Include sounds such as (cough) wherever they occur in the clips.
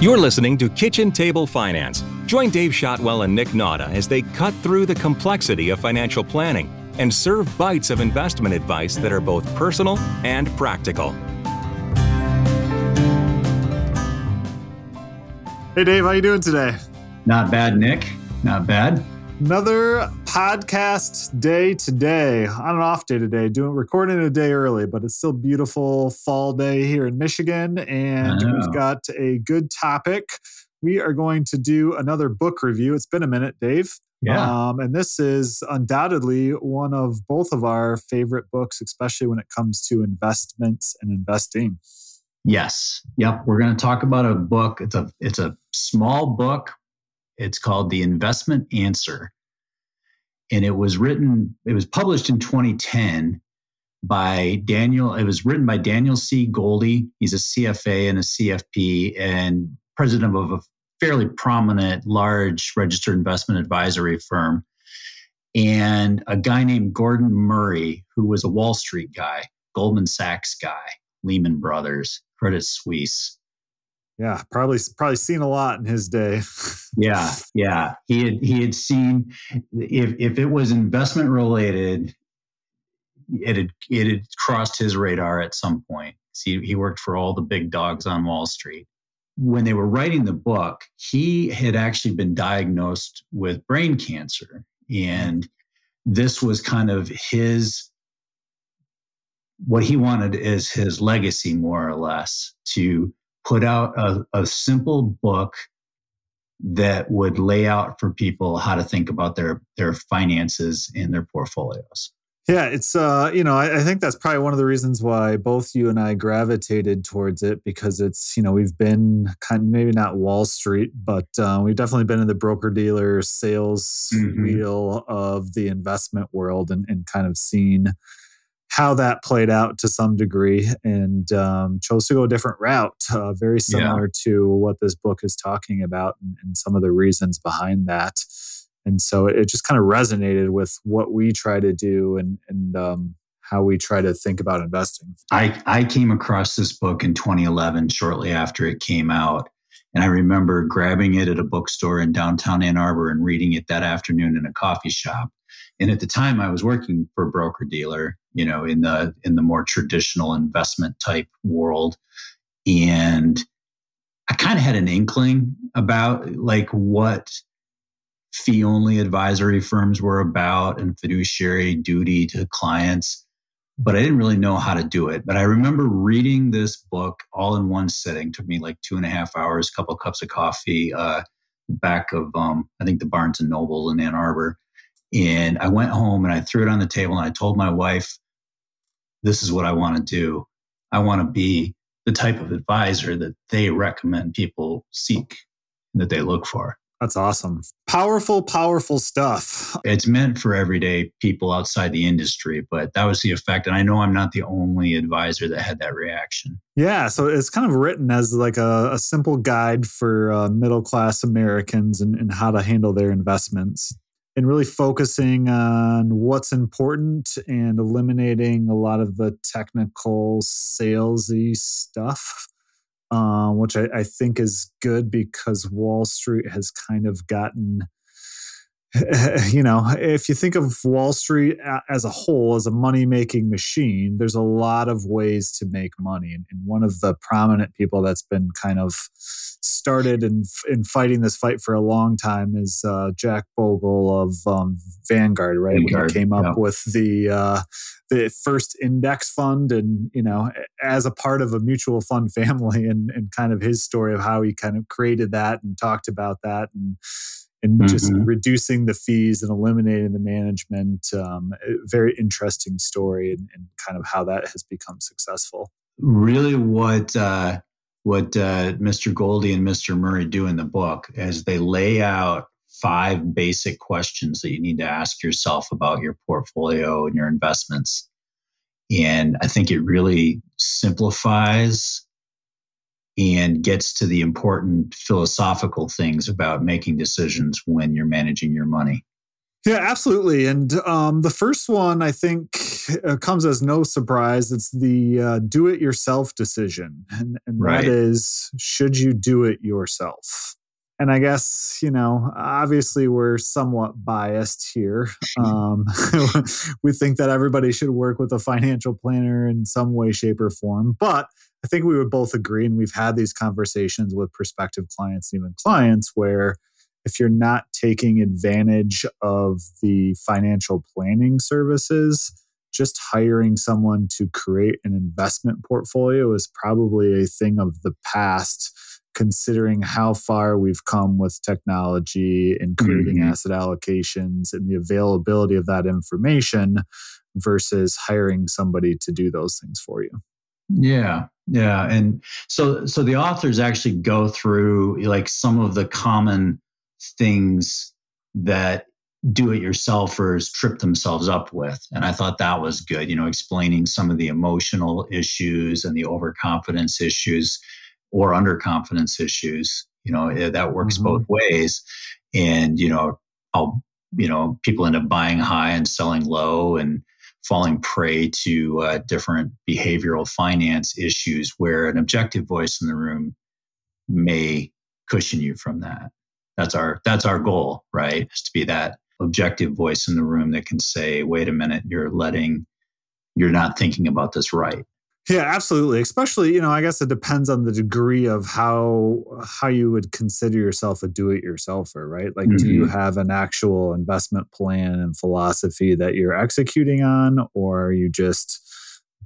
You're listening to Kitchen Table Finance. Join Dave Shotwell and Nick Nauta as they cut through the complexity of financial planning and serve bites of investment advice that are both personal and practical. Hey Dave, how you doing today? Not bad, Nick. Not bad. Another podcast day today. On an off day today, doing recording a day early, but it's still beautiful fall day here in Michigan, and we've got a good topic. We are going to do another book review. It's been a minute, Dave. Yeah. Um, and this is undoubtedly one of both of our favorite books, especially when it comes to investments and investing. Yes. Yep. We're going to talk about a book. It's a it's a small book it's called The Investment Answer. And it was written, it was published in 2010 by Daniel. It was written by Daniel C. Goldie. He's a CFA and a CFP and president of a fairly prominent, large registered investment advisory firm. And a guy named Gordon Murray, who was a Wall Street guy, Goldman Sachs guy, Lehman Brothers, Credit Suisse. Yeah, probably probably seen a lot in his day. (laughs) yeah, yeah. He had he had seen if if it was investment related, it had it had crossed his radar at some point. He he worked for all the big dogs on Wall Street. When they were writing the book, he had actually been diagnosed with brain cancer, and this was kind of his what he wanted is his legacy, more or less, to put out a, a simple book that would lay out for people how to think about their their finances and their portfolios. Yeah, it's uh, you know, I, I, think that's probably one of the reasons why both you and I gravitated towards it because it's you know we've been kind of maybe not Wall Street, but uh, we've definitely been in the broker dealer sales mm-hmm. wheel of the investment world and, and kind of seen how that played out to some degree and um, chose to go a different route, uh, very similar yeah. to what this book is talking about and, and, some of the reasons behind that. And so it, just kind of resonated with what we try to do and, and um, how we try to think about investing. I, I came across this book in 2011, shortly after it came out. And I remember grabbing it at a bookstore in downtown Ann Arbor and reading it that afternoon in a coffee shop. And at the time, I was working for a broker dealer, you know, in the in the more traditional investment type world, and I kind of had an inkling about like what fee only advisory firms were about and fiduciary duty to clients, but I didn't really know how to do it. But I remember reading this book all in one sitting. It took me like two and a half hours, a couple cups of coffee, uh, back of um, I think the Barnes and Noble in Ann Arbor, and I went home and I threw it on the table and I told my wife, this is what I want to do. I want to be the type of advisor that they recommend people seek, that they look for. That's awesome. Powerful, powerful stuff. It's meant for everyday people outside the industry, but that was the effect. And I know I'm not the only advisor that had that reaction. Yeah. So it's kind of written as like a, a simple guide for uh, middle class Americans and, and how to handle their investments and really focusing on what's important and eliminating a lot of the technical salesy stuff, uh, which I, I, think is good because Wall Street has kind of gotten (laughs) you know, if you think of Wall Street as a whole, as a money making machine, there's a lot of ways to make money. And, one of the prominent people that's been kind of started in, in fighting this fight for a long time is uh, Jack Bogle of um, Vanguard, right? Vanguard, he came up yeah. with the uh, the first index fund, and you know, as a part of a mutual fund family, and, and kind of his story of how he kind of created that and talked about that and and mm-hmm. just reducing the fees and eliminating the management. Um, very interesting story and, and, kind of how that has become successful. Really, what uh, what uh, Mr. Goldie and Mr. Murray do in the book is they lay out five basic questions that you need to ask yourself about your portfolio and your investments. And I think it really simplifies and gets to the important philosophical things about making decisions when you're managing your money. Yeah, absolutely. And um, the first one, I think, uh, comes as no surprise. It's the uh, do it yourself decision. And, and right. that is should you do it yourself? And I guess, you know, obviously we're somewhat biased here. (laughs) Um, (laughs) we think that everybody should work with a financial planner in some way, shape, or form. But I think we would both agree, and we've had these conversations with prospective clients, even clients, where if you're not taking advantage of the financial planning services, just hiring someone to create an investment portfolio is probably a thing of the past considering how far we've come with technology and creating mm-hmm. asset allocations and the availability of that information versus hiring somebody to do those things for you. Yeah. Yeah. And so so the authors actually go through like some of the common things that do it yourselfers trip themselves up with. And I thought that was good, you know, explaining some of the emotional issues and the overconfidence issues or underconfidence issues. You know, eh, that works mm-hmm. both ways. And, you know, how, you know, people end up buying high and selling low and falling prey to uh, different behavioral finance issues where an objective voice in the room may cushion you from that. That's our that's our goal, right? Is to be that objective voice in the room that can say, "Wait a minute, you're letting you're not thinking about this right." Yeah, absolutely. Especially, you know, I guess it depends on the degree of how how you would consider yourself a do-it-yourselfer, right? Like, mm-hmm. do you mm-hmm. have an actual investment plan and philosophy that you're executing on, or are you just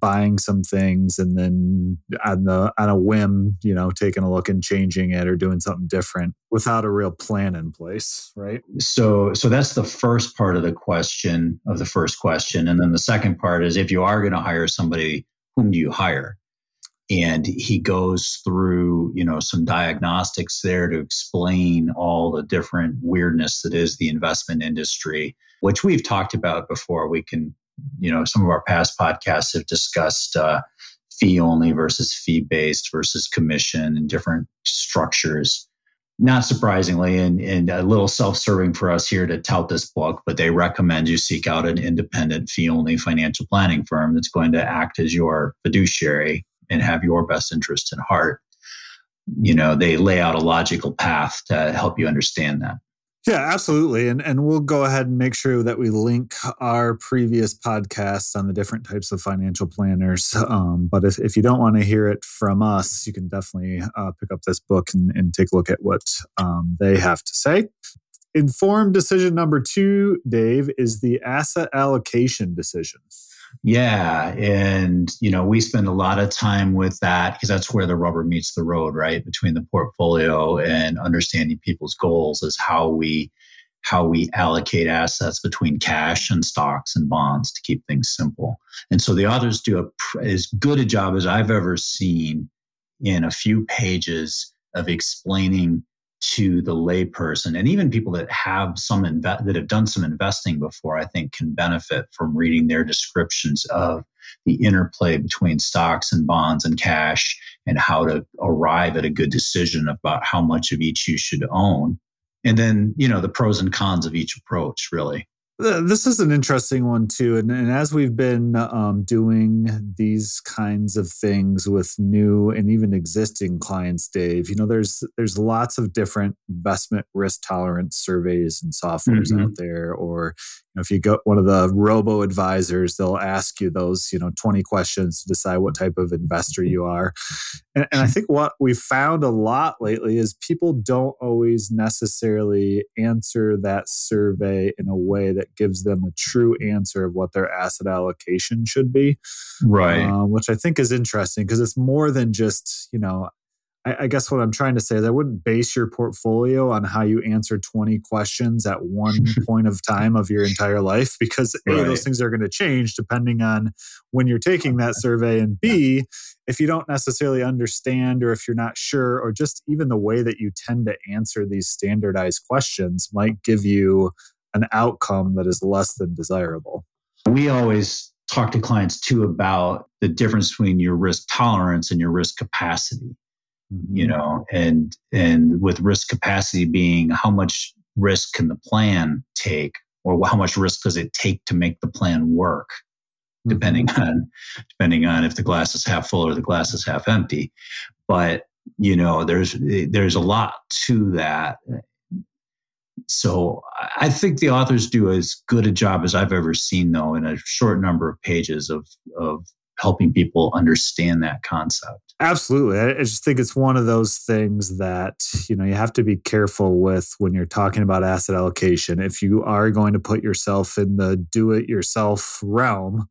buying some things and then on the on a whim, you know, taking a look and changing it or doing something different without a real plan in place, right? So so that's the first part of the question of the first question. And then the second part is if you are going to hire somebody whom do you hire? And he goes through, you know, some diagnostics there to explain all the different weirdness that is the investment industry, which we've talked about before. We can, you know, some of our past podcasts have discussed uh, fee only versus fee based versus commission and different structures not surprisingly, and, and a little self serving for us here to tout this book, but they recommend you seek out an independent fee only financial planning firm that's going to act as your fiduciary and have your best interest in heart. You know, they lay out a logical path to help you understand that. Yeah, absolutely. And and we'll go ahead and make sure that we link our previous podcasts on the different types of financial planners. Um, but if, if you don't want to hear it from us, you can definitely uh, pick up this book and, and, take a look at what um, they have to say. Informed decision number two, Dave, is the asset allocation decision. Yeah. And, you know, we spend a lot of time with that because that's where the rubber meets the road, right? Between the portfolio and understanding people's goals is how we how we allocate assets between cash and stocks and bonds to keep things simple. And so the authors do a, as good a job as I've ever seen in a few pages of explaining to the layperson. And even people that have some inve- that have done some investing before i think can benefit from reading their descriptions of the interplay between stocks and bonds and cash and how to arrive at a good decision about how much of each you should own. And then you know the pros and cons of each approach really this is an interesting one too, and, and as we've been um, doing these kinds of things with new and even existing clients, Dave, you know, there's there's lots of different investment risk tolerance surveys and softwares mm-hmm. out there, or if you go one of the robo advisors, they'll ask you those, you know, 20 questions to decide what type of investor you are. And, and I think what we've found a lot lately is people don't always necessarily answer that survey in a way that gives them a true answer of what their asset allocation should be. Right. Uh, which I think is interesting because it's more than just, you know, I, I, guess what I'm trying to say is I wouldn't base your portfolio on how you answer 20 questions at one (laughs) point of time of your entire life because A, those things are going to change depending on when you're taking that (laughs) survey. And B, if you don't necessarily understand or if you're not sure, or just even the way that you tend to answer these standardized questions might give you an outcome that is less than desirable. We always talk to clients too about the difference between your risk tolerance and your risk capacity you mm-hmm. know and and with risk capacity being how much risk can the plan take or how much risk does it take to make the plan work depending mm-hmm. on depending on if the glass is half full or the glass is half empty. But you know, there's there's a lot to that. So I think the authors do as good a job as I've ever seen, though, in a short number of pages of of helping people understand that concept. Absolutely. I just think it's one of those things that, you know, you have to be careful with when you're talking about asset allocation. If you are going to put yourself in the do it yourself realm,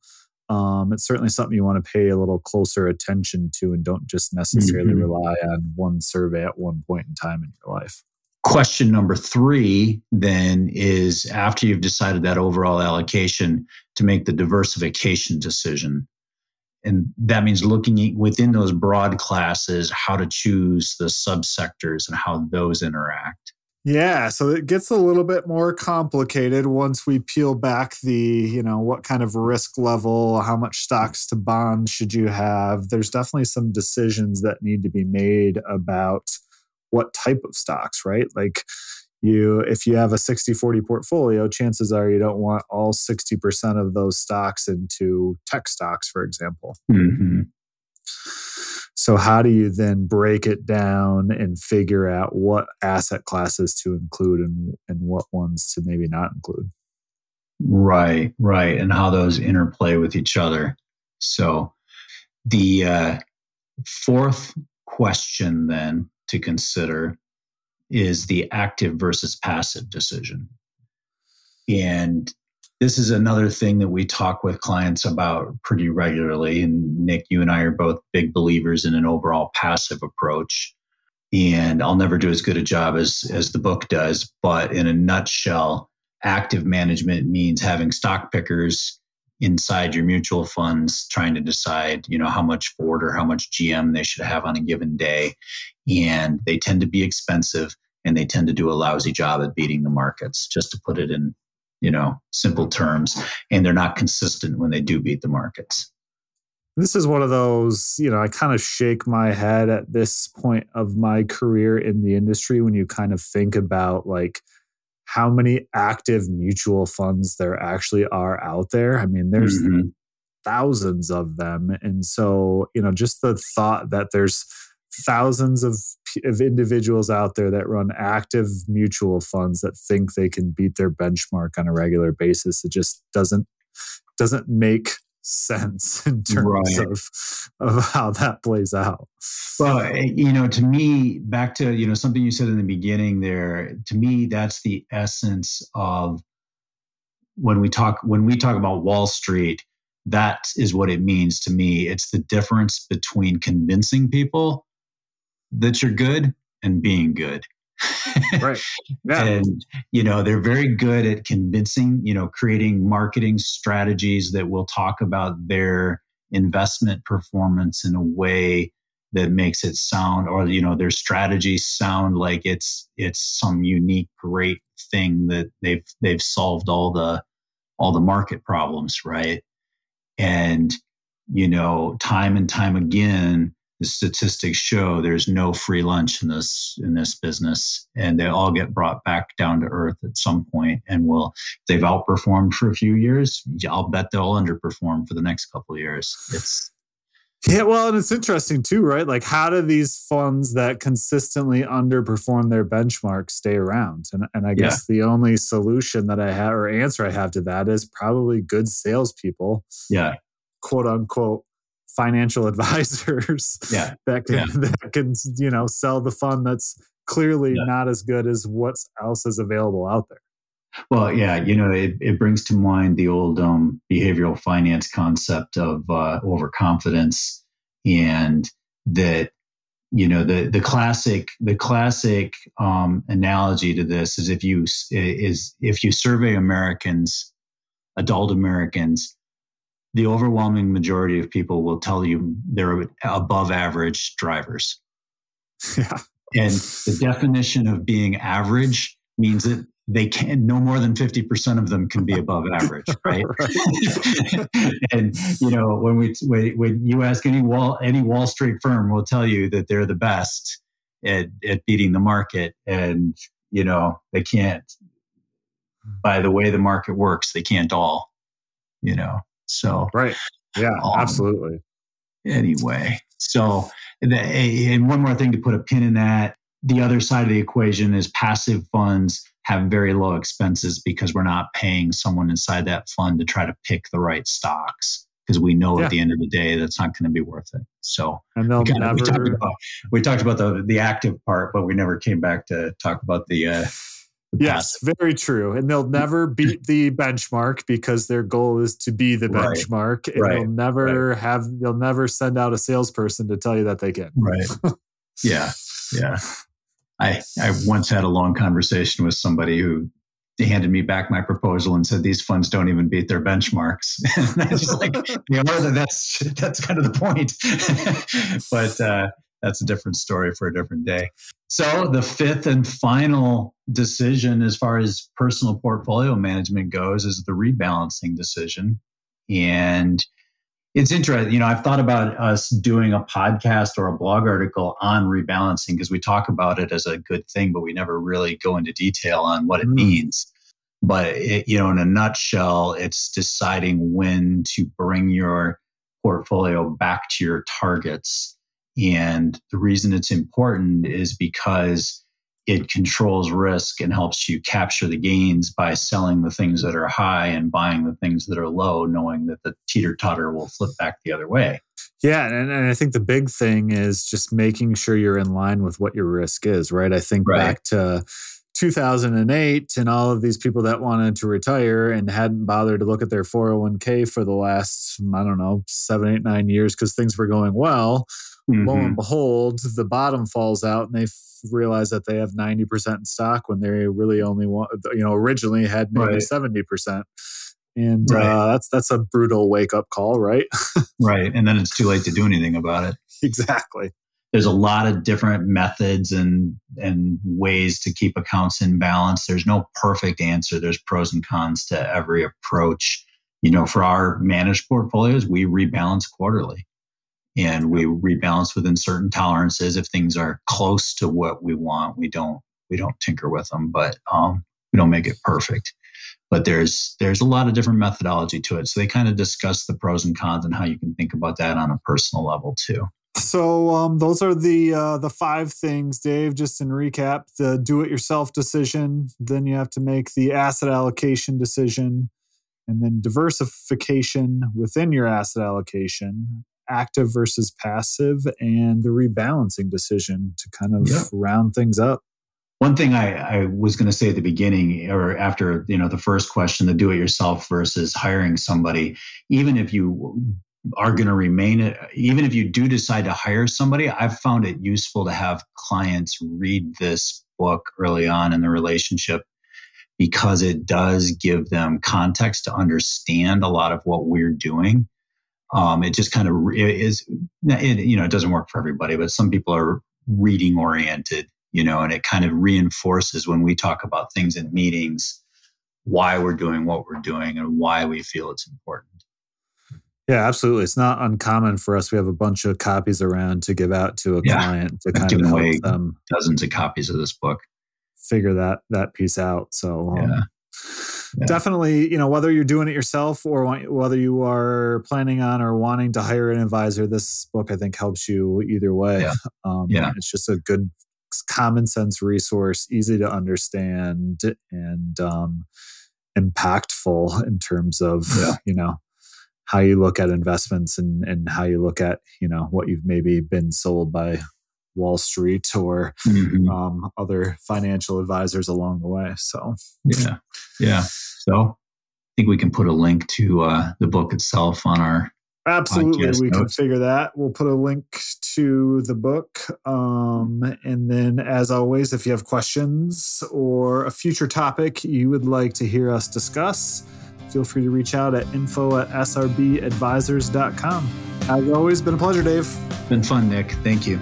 um, it's certainly something you want to pay a little closer attention to and don't just necessarily mm-hmm. rely on one survey at one point in time in your life. Question number three then is after you've decided that overall allocation to make the diversification decision and that means looking within those broad classes how to choose the subsectors and how those interact. Yeah so it gets a little bit more complicated once we peel back the you know what kind of risk level how much stocks to bonds should you have. There's definitely some decisions that need to be made about what type of stocks right? Like you if you have a 60 40 portfolio chances are you don't want all 60% of those stocks into tech stocks for example. Mm-hmm. so how do you then break it down and figure out what asset classes to include and, and what ones to maybe not include? Right right and how those interplay with each other. So the uh, fourth question then to consider is the active versus passive decision. And this is another thing that we talk with clients about pretty regularly. And Nick, you and I are both big believers in an overall passive approach. And I'll never do as good a job as, as the book does. But in a nutshell, active management means having stock pickers inside your mutual funds trying to decide you know how much ford or how much gm they should have on a given day. And they tend to be expensive and they tend to do a lousy job at beating the markets just to put it in you know simple terms. And they're not consistent when they do beat the markets. This is one of those you know i kind of shake my head at this point of my career in the industry when you kind of think about like how many active mutual funds there actually are out there. I mean, there's mm-hmm. thousands of them. And so, you know, just the thought that there's thousands of, of individuals out there that run active mutual funds that think they can beat their benchmark on a regular basis, it just doesn't doesn't make sense (laughs) in terms right. of of how that plays out. Well, eh, you know, to me, back to you know something you said in the beginning there. To me, that's the essence of when we talk when we talk about Wall Street. That is what it means to me. It's the difference between convincing people that you're good and being good right. (laughs) Yeah. and you know they're very good at convincing you know creating marketing strategies that will talk about their investment performance in a way that makes it sound or you know their strategies sound like it's it's some unique great thing that they've they've solved all the all the market problems right and you know time and time again the statistics show there's no free lunch in this in this business and they all get brought back down to earth at some point and will they've outperformed for a few years. I'll bet they'll underperform for the next couple of years. It's yeah well and it's interesting too right? Like how do these funds that consistently underperform their benchmark stay around? And, and i guess yeah. the only solution that i have or answer i have to that is probably good salespeople yeah. quote unquote financial (laughs) advisors yeah. that can yeah. that can you know sell the fund that's clearly yeah. not as good as what else is available out there. Well, yeah, you know, it, it brings to mind the old um, behavioral finance concept of uh, overconfidence, and that you know the the classic the classic um, analogy to this is if you is if you survey Americans, adult Americans, the overwhelming majority of people will tell you they're above average drivers. Yeah. And the definition of being average means that they can no more than 50% of them can be above average (laughs) right, (laughs) and you know when we when you ask any wall any wall street firm will tell you that they're the best at, at beating the market and you know they can't by the way the market works they can't all you know So, right. Yeah, um, absolutely. Anyway, so, the, and one more thing to put a pin in that the other side of the equation is passive funds have very low expenses because we're not paying someone inside that fund to try to pick the right stocks because we know yeah. at the end of the day that's not going to be worth it. So and they'll we, never... we talked about we talked about the the active part, but we never came back to talk about the. Uh, yes, very true. And they'll never (clears throat) beat the benchmark because their goal is to be the benchmark. Right. And right. they'll never right. have they'll never send out a salesperson to tell you that they can. Right. yeah. Yeah. I, I once had a long conversation with somebody who handed me back my proposal and said these funds don't even beat their benchmarks. (laughs) and I was like, (laughs) you know, that's that's kind of the point. (laughs) but uh, that's a different story for a different day. So the fifth and final decision, as far as personal portfolio management goes, is the rebalancing decision. And it's interesting. You know, I've thought about us doing a podcast or a blog article on rebalancing because we talk about it as a good thing, but we never really go into detail on what it mm. means. But it, you know, in a nutshell, it's deciding when to bring your portfolio back to your targets. And the reason it's important is because it controls risk and helps you capture the gains by selling the things that are high and buying the things that are low, knowing that the teeter totter will flip back the other way. Yeah. And, and, I think the big thing is just making sure you're in line with what your risk is, right? I think right. back to 2008 and all of these people that wanted to retire and hadn't bothered to look at their 401k for the last, I don't know, seven, eight, nine years because things were going well. Mm-hmm. Lo and mm-hmm. behold, the bottom falls out and they f- realize that they have 90% in stock when they really only want, you know, originally had maybe right. 70%. And right. uh, that's that's a brutal wake up call, right? (laughs) right, and then it's too late to do anything about it. Exactly. There's a lot of different methods and and ways to keep accounts in balance. There's no perfect answer. There's pros and cons to every approach. You know, for our managed portfolios, we rebalance quarterly and we rebalance within certain tolerances. If things are close to what we want, we don't we don't tinker with them, but um, we don't make it perfect. But there's there's a lot of different methodology to it. So they kind of discuss the pros and cons and how you can think about that on a personal level too. So um, those are the uh, the five things, Dave. Just in recap: the do-it-yourself decision, then you have to make the asset allocation decision, and then diversification within your asset allocation, active versus passive and the rebalancing decision to kind of yep. round things up. One thing I, I was going to say at the beginning or after, you know, the first question, the do it yourself versus hiring somebody, even if you are going to remain, even if you do decide to hire somebody, I've found it useful to have clients read this book early on in the relationship because it does give them context to understand a lot of what we're doing um, it just kind of is it, you know it doesn't work for everybody but some people are reading oriented you know and it kind of reinforces when we talk about things in meetings why we're doing what we're doing and why we feel it's important. Yeah absolutely. It's not uncommon for us. We have a bunch of copies around to give out to a yeah. client to kind of help them dozens of copies of this book. figure that that piece out. So um, yeah yeah. definitely, you know, whether you're doing it yourself or whether you are planning on or wanting to hire an advisor, this book I think helps you either way. Yeah. (laughs) Um, yeah. It's just a good common sense resource, easy to understand and um, impactful in terms of, yeah. you know, how you look at investments and, and how you look at, you know, what you've maybe been sold by Wall Street or mm-hmm. um, other financial advisors along the way. So, yeah, yeah. So, I think we can put a link to uh, the book itself on our. Absolutely, we notes. can figure that. We'll put a link to the book. Um, and then, as always, if you have questions or a future topic you would like to hear us discuss, feel free to reach out at info at srbadvisors.com. As always, been a pleasure, Dave. Been fun, Nick. Thank you.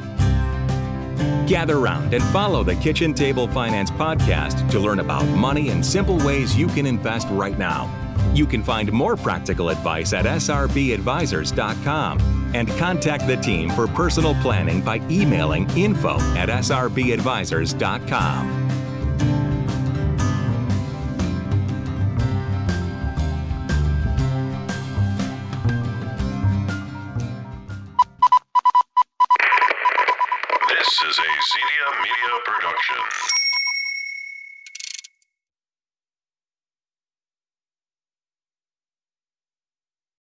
Gather round and follow the Kitchen Table Finance podcast to learn about money and simple ways you can invest right now. You can find more practical advice at srbadvisors.com and contact the team for personal planning by emailing info at srbadvisors.com.